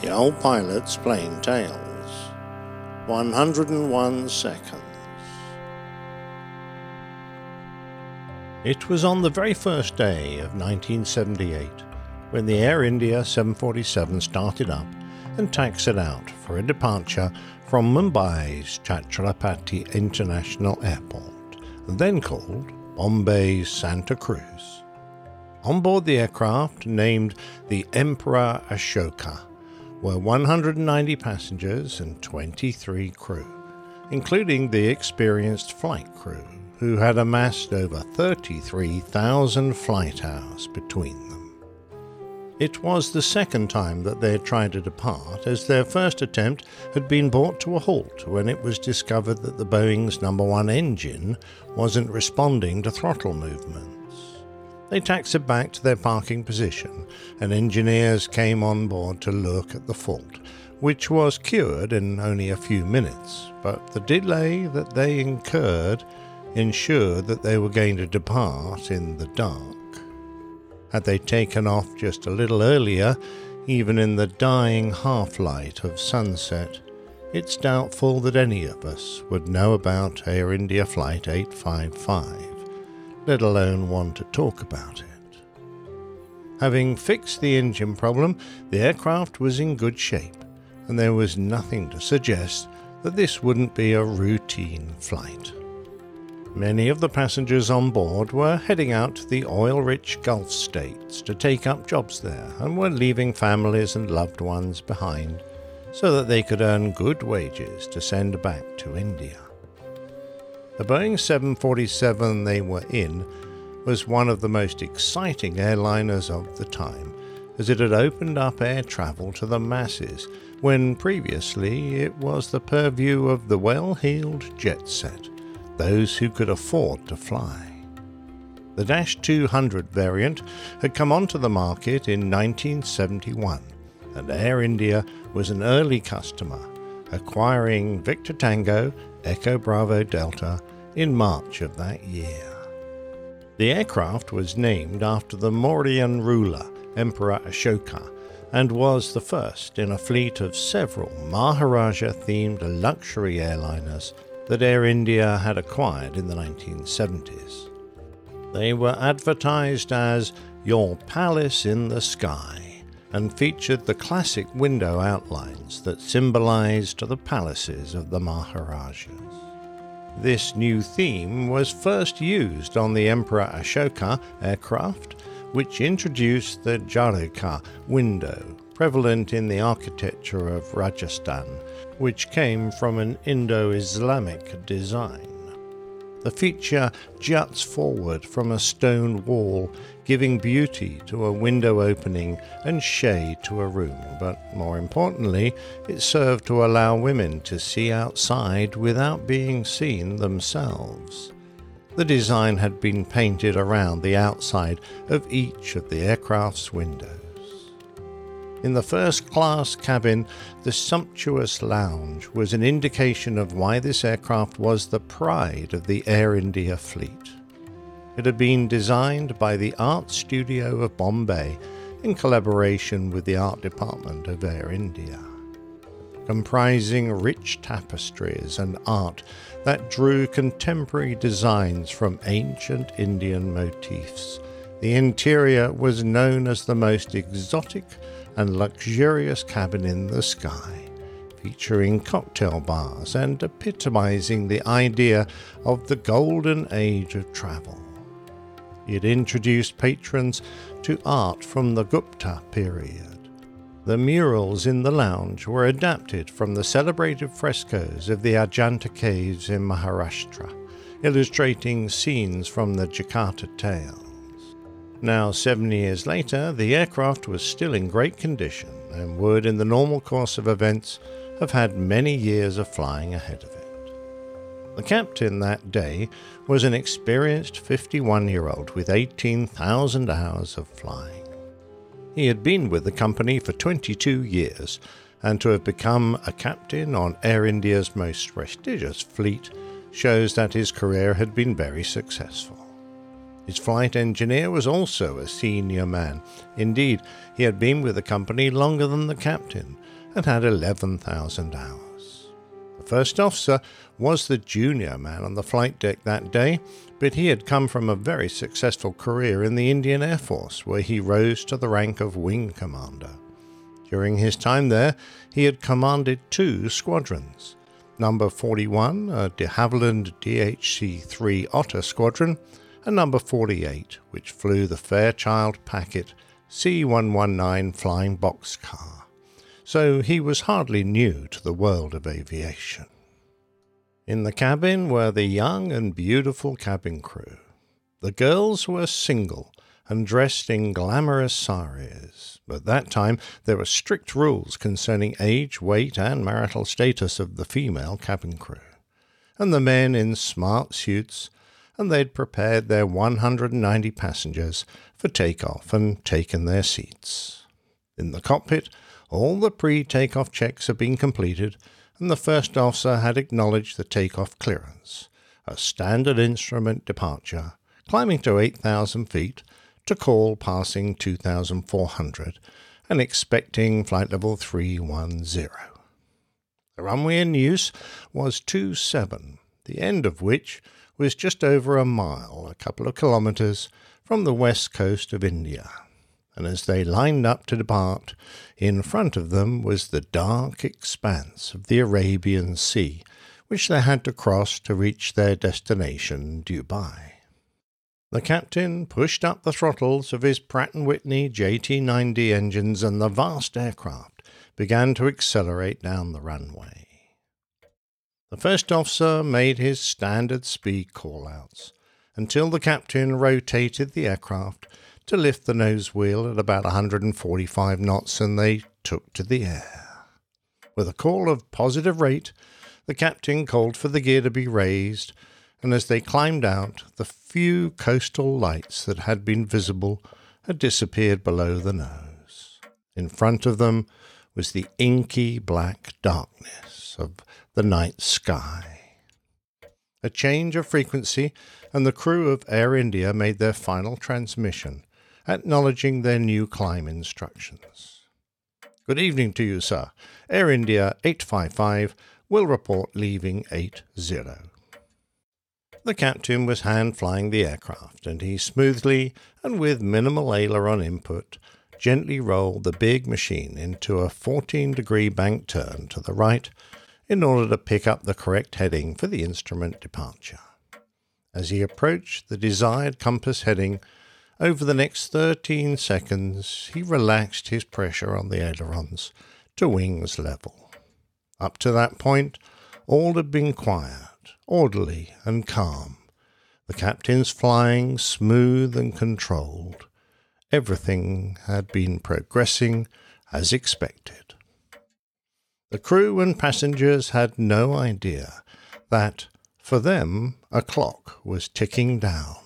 The Old Pilot's Plain Tales. 101 Seconds. It was on the very first day of 1978 when the Air India 747 started up and taxied out for a departure from Mumbai's Chhatrapati International Airport, then called Bombay's Santa Cruz. On board the aircraft, named the Emperor Ashoka, were 190 passengers and 23 crew, including the experienced flight crew who had amassed over 33,000 flight hours between them. It was the second time that they had tried to depart, as their first attempt had been brought to a halt when it was discovered that the Boeing's number one engine wasn't responding to throttle movements. They taxied back to their parking position, and engineers came on board to look at the fault, which was cured in only a few minutes, but the delay that they incurred ensured that they were going to depart in the dark. Had they taken off just a little earlier, even in the dying half light of sunset, it's doubtful that any of us would know about Air India Flight 855, let alone want to talk about it. Having fixed the engine problem, the aircraft was in good shape, and there was nothing to suggest that this wouldn't be a routine flight. Many of the passengers on board were heading out to the oil rich Gulf states to take up jobs there and were leaving families and loved ones behind so that they could earn good wages to send back to India. The Boeing 747 they were in was one of the most exciting airliners of the time, as it had opened up air travel to the masses when previously it was the purview of the well heeled jet set those who could afford to fly. The Dash 200 variant had come onto the market in 1971, and Air India was an early customer, acquiring Victor Tango Echo Bravo Delta in March of that year. The aircraft was named after the Mauryan ruler, Emperor Ashoka, and was the first in a fleet of several Maharaja themed luxury airliners that Air India had acquired in the 1970s. They were advertised as Your Palace in the Sky and featured the classic window outlines that symbolized the palaces of the Maharajas. This new theme was first used on the Emperor Ashoka aircraft, which introduced the Jharokha window, prevalent in the architecture of Rajasthan which came from an Indo Islamic design. The feature juts forward from a stone wall, giving beauty to a window opening and shade to a room, but more importantly, it served to allow women to see outside without being seen themselves. The design had been painted around the outside of each of the aircraft's windows. In the first class cabin, the sumptuous lounge was an indication of why this aircraft was the pride of the Air India fleet. It had been designed by the Art Studio of Bombay in collaboration with the Art Department of Air India. Comprising rich tapestries and art that drew contemporary designs from ancient Indian motifs, the interior was known as the most exotic and luxurious cabin in the sky, featuring cocktail bars and epitomizing the idea of the golden age of travel. It introduced patrons to art from the Gupta period. The murals in the lounge were adapted from the celebrated frescoes of the Ajanta caves in Maharashtra, illustrating scenes from the Jataka tale. Now, seven years later, the aircraft was still in great condition and would, in the normal course of events, have had many years of flying ahead of it. The captain that day was an experienced 51 year old with 18,000 hours of flying. He had been with the company for 22 years, and to have become a captain on Air India's most prestigious fleet shows that his career had been very successful. His flight engineer was also a senior man. Indeed, he had been with the company longer than the captain and had 11,000 hours. The first officer was the junior man on the flight deck that day, but he had come from a very successful career in the Indian Air Force, where he rose to the rank of wing commander. During his time there, he had commanded two squadrons number 41, a de Havilland DHC 3 Otter squadron, and number 48, which flew the Fairchild Packet C 119 flying boxcar. So he was hardly new to the world of aviation. In the cabin were the young and beautiful cabin crew. The girls were single and dressed in glamorous saris. At that time, there were strict rules concerning age, weight, and marital status of the female cabin crew. And the men in smart suits, and they'd prepared their 190 passengers for take-off and taken their seats. In the cockpit, all the pre-take-off checks had been completed, and the first officer had acknowledged the take-off clearance, a standard instrument departure, climbing to 8,000 feet to call passing 2,400 and expecting flight level 310. The runway in use was 27, the end of which was just over a mile, a couple of kilometres from the west coast of India. And as they lined up to depart, in front of them was the dark expanse of the Arabian Sea, which they had to cross to reach their destination, Dubai. The captain pushed up the throttles of his Pratt & Whitney JT9D engines and the vast aircraft began to accelerate down the runway. The first officer made his standard speed call-outs until the captain rotated the aircraft to lift the nose wheel at about 145 knots and they took to the air. With a call of positive rate, the captain called for the gear to be raised and as they climbed out, the few coastal lights that had been visible had disappeared below the nose. In front of them was the inky black darkness of the night sky. A change of frequency, and the crew of Air India made their final transmission, acknowledging their new climb instructions. Good evening to you, sir. Air India 855 will report leaving 80. The captain was hand flying the aircraft, and he smoothly and with minimal aileron input gently rolled the big machine into a 14 degree bank turn to the right in order to pick up the correct heading for the instrument departure. As he approached the desired compass heading, over the next 13 seconds he relaxed his pressure on the ailerons to wings level. Up to that point, all had been quiet orderly and calm. The captain's flying smooth and controlled. Everything had been progressing as expected. The crew and passengers had no idea that, for them, a clock was ticking down.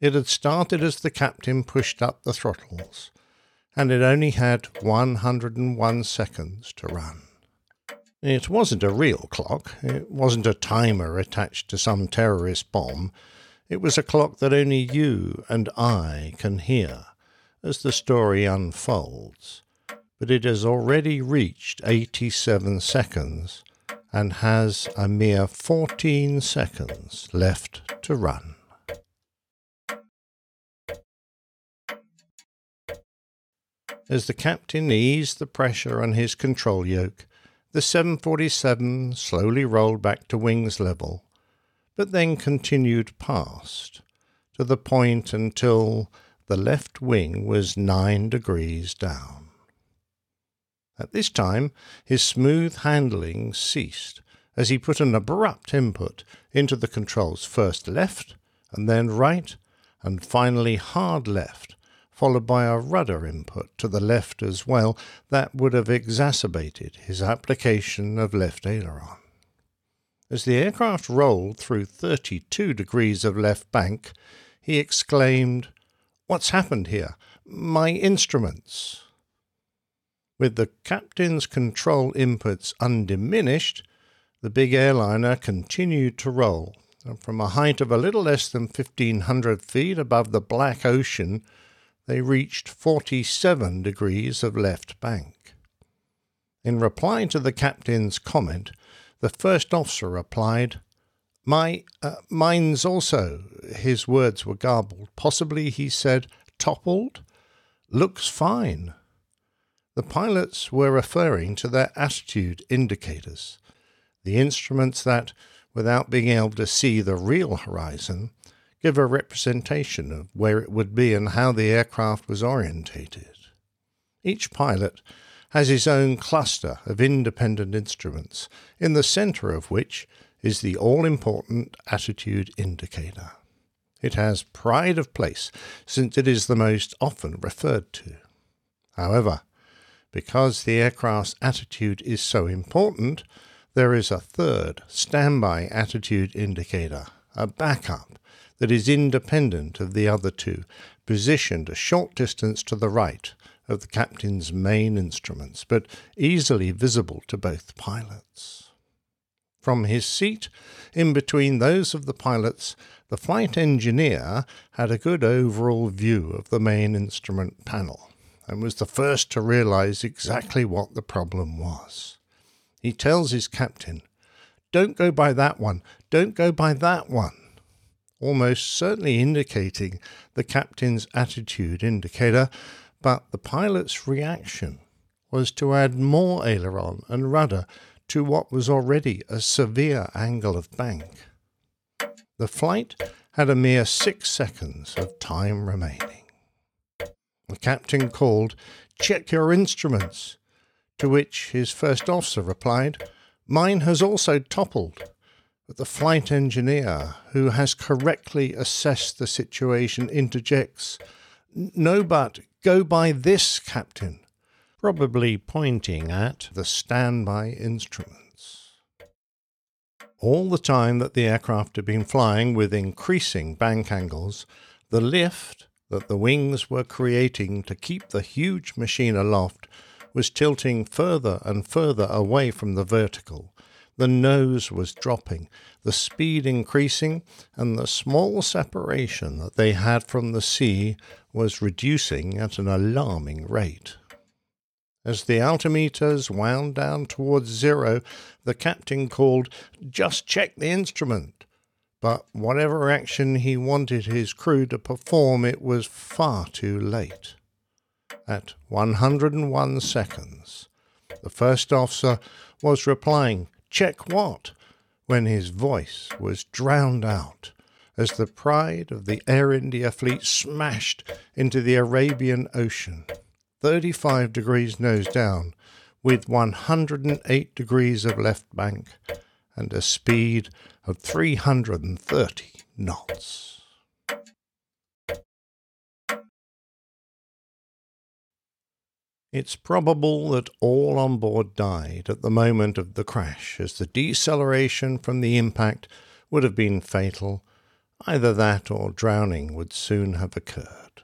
It had started as the captain pushed up the throttles, and it only had 101 seconds to run. It wasn't a real clock. It wasn't a timer attached to some terrorist bomb. It was a clock that only you and I can hear as the story unfolds. But it has already reached 87 seconds and has a mere 14 seconds left to run. As the captain eased the pressure on his control yoke, the 747 slowly rolled back to wings level, but then continued past, to the point until the left wing was nine degrees down. At this time, his smooth handling ceased as he put an abrupt input into the controls first left, and then right, and finally hard left followed by a rudder input to the left as well, that would have exacerbated his application of left aileron. As the aircraft rolled through 32 degrees of left bank, he exclaimed, What's happened here? My instruments! With the captain's control inputs undiminished, The big airliner continued to roll, and from a height of a little less than 1,500 feet above the Black Ocean, they reached 47 degrees of left bank. In reply to the captain's comment, the first officer replied, My, uh, mine's also. His words were garbled. Possibly, he said, toppled? Looks fine. The pilots were referring to their attitude indicators the instruments that, without being able to see the real horizon, give a representation of where it would be and how the aircraft was orientated. Each pilot has his own cluster of independent instruments, in the center of which is the all important attitude indicator. It has pride of place, since it is the most often referred to. However, because the aircraft's attitude is so important, there is a third standby attitude indicator, a backup that is independent of the other two, positioned a short distance to the right of the captain's main instruments, but easily visible to both pilots. From his seat, in between those of the pilots, the flight engineer had a good overall view of the main instrument panel and was the first to realize exactly what the problem was. He tells his captain, Don't go by that one, don't go by that one, almost certainly indicating the captain's attitude indicator, but the pilot's reaction was to add more aileron and rudder to what was already a severe angle of bank. The flight had a mere six seconds of time remaining. The captain called, Check your instruments. To which his first officer replied, Mine has also toppled. But the flight engineer, who has correctly assessed the situation, interjects, No, but go by this, Captain, probably pointing at the standby instruments. All the time that the aircraft had been flying with increasing bank angles, the lift that the wings were creating to keep the huge machine aloft was tilting further and further away from the vertical. The nose was dropping, the speed increasing, and the small separation that they had from the sea was reducing at an alarming rate. As the altimeters wound down towards zero, the captain called, Just check the instrument. But whatever action he wanted his crew to perform, it was far too late at 101 seconds. The first officer was replying, Check what? when his voice was drowned out as the pride of the Air India fleet smashed into the Arabian Ocean, 35 degrees nose down, with 108 degrees of left bank and a speed of 330 knots. It's probable that all on board died at the moment of the crash, as the deceleration from the impact would have been fatal. Either that or drowning would soon have occurred.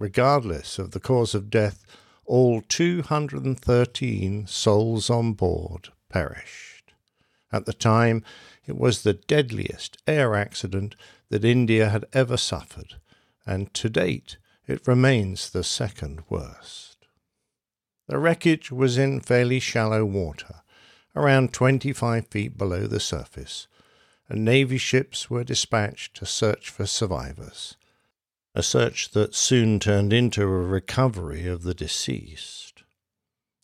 Regardless of the cause of death, all 213 souls on board perished. At the time, it was the deadliest air accident that India had ever suffered, and to date it remains the second worst. The wreckage was in fairly shallow water, around 25 feet below the surface, and Navy ships were dispatched to search for survivors. A search that soon turned into a recovery of the deceased.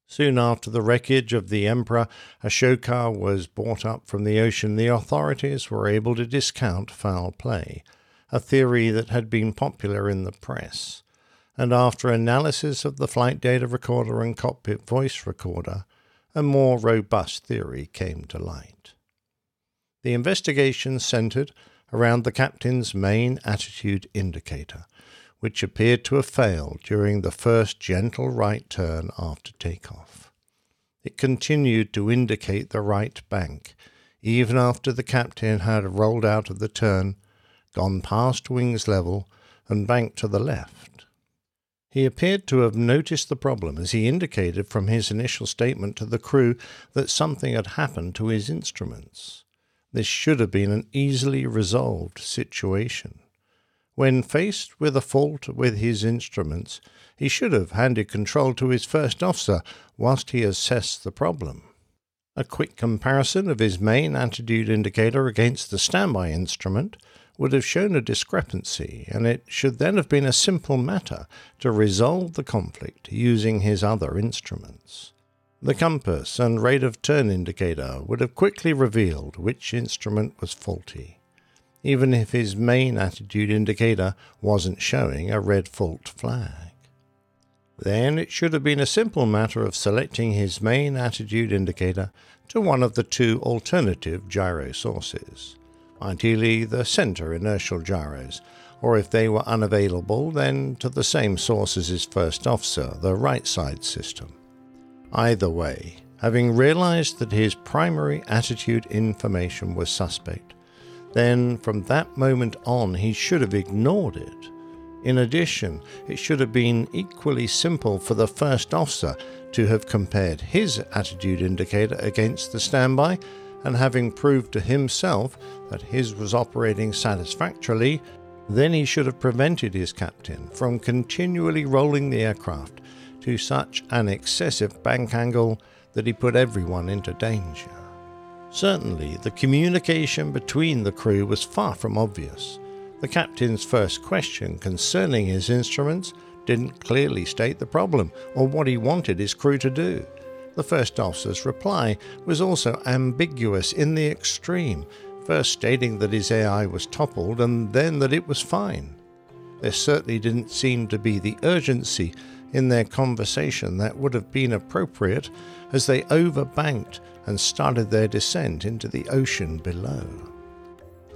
Soon after the wreckage of the Emperor Ashoka was brought up from the ocean, the authorities were able to discount foul play, a theory that had been popular in the press and after analysis of the flight data recorder and cockpit voice recorder, a more robust theory came to light. The investigation centered around the captain's main attitude indicator, which appeared to have failed during the first gentle right turn after takeoff. It continued to indicate the right bank, even after the captain had rolled out of the turn, gone past wings level, and banked to the left. He appeared to have noticed the problem as he indicated from his initial statement to the crew that something had happened to his instruments. This should have been an easily resolved situation. When faced with a fault with his instruments, he should have handed control to his first officer whilst he assessed the problem. A quick comparison of his main attitude indicator against the standby instrument would have shown a discrepancy, and it should then have been a simple matter to resolve the conflict using his other instruments. The compass and rate of turn indicator would have quickly revealed which instrument was faulty, even if his main attitude indicator wasn't showing a red fault flag. Then it should have been a simple matter of selecting his main attitude indicator to one of the two alternative gyro sources, ideally the center inertial gyros, or if they were unavailable, then to the same source as his first officer, the right side system. Either way, having realized that his primary attitude information was suspect, then from that moment on he should have ignored it. In addition, it should have been equally simple for the first officer to have compared his attitude indicator against the standby, and having proved to himself that his was operating satisfactorily, then he should have prevented his captain from continually rolling the aircraft to such an excessive bank angle that he put everyone into danger. Certainly, the communication between the crew was far from obvious the captain's first question concerning his instruments didn't clearly state the problem or what he wanted his crew to do. The first officer's reply was also ambiguous in the extreme, first stating that his AI was toppled and then that it was fine. There certainly didn't seem to be the urgency in their conversation that would have been appropriate as they overbanked and started their descent into the ocean below.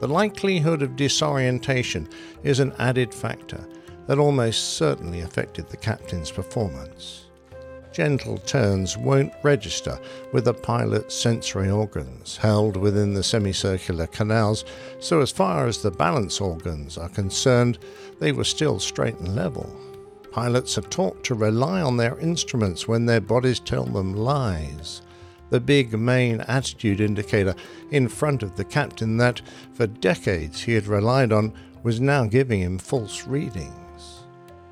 The likelihood of disorientation is an added factor that almost certainly affected the captain's performance. Gentle turns won't register with the pilot's sensory organs held within the semicircular canals, so as far as the balance organs are concerned, they were still straight and level. Pilots are taught to rely on their instruments when their bodies tell them lies the big main attitude indicator in front of the captain that, for decades, he had relied on was now giving him false readings.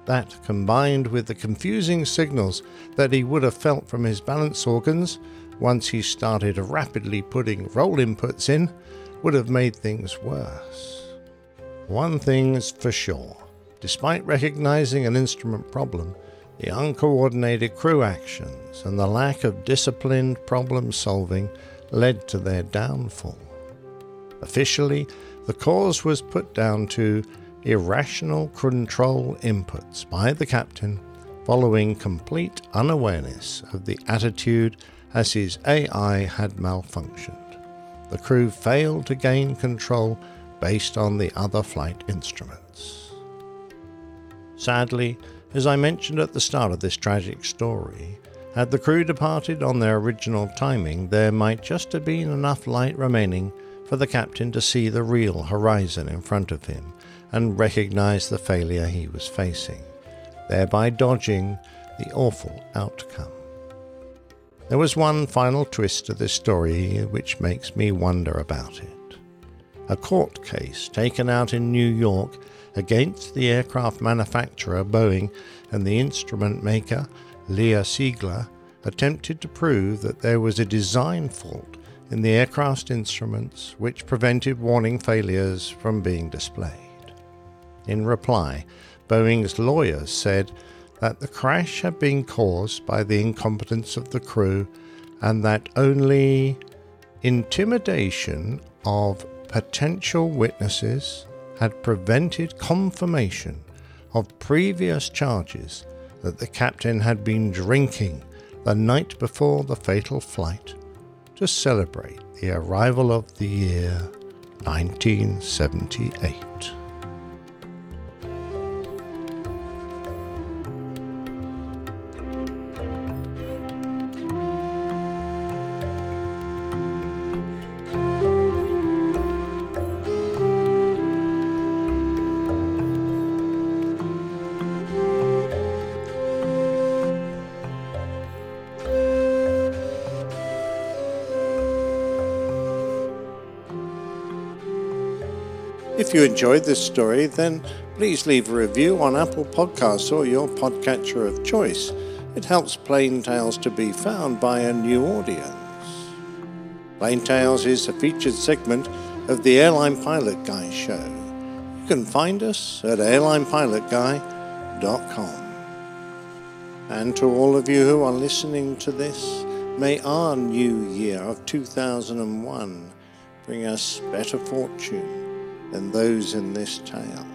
That, combined with the confusing signals that he would have felt from his balance organs once he started rapidly putting roll inputs in, would have made things worse. One thing's for sure despite recognizing an instrument problem, the uncoordinated crew actions and the lack of disciplined problem solving led to their downfall. Officially, the cause was put down to irrational control inputs by the captain following complete unawareness of the attitude as his AI had malfunctioned. The crew failed to gain control based on the other flight instruments. Sadly, as I mentioned at the start of this tragic story, had the crew departed on their original timing, there might just have been enough light remaining for the captain to see the real horizon in front of him and recognize the failure he was facing, thereby dodging the awful outcome. There was one final twist to this story which makes me wonder about it. A court case taken out in New York against the aircraft manufacturer Boeing and the instrument maker Lear Siegler attempted to prove that there was a design fault in the aircraft instruments which prevented warning failures from being displayed. In reply, Boeing's lawyers said that the crash had been caused by the incompetence of the crew and that only intimidation of potential witnesses had prevented confirmation of previous charges that the captain had been drinking the night before the fatal flight to celebrate the arrival of the year 1978. If you enjoyed this story, then please leave a review on Apple Podcasts or your podcatcher of choice. It helps Plain Tales to be found by a new audience. Plain Tales is a featured segment of the Airline Pilot Guy show. You can find us at airlinepilotguy.com. And to all of you who are listening to this, may our new year of 2001 bring us better fortune than those in this tale.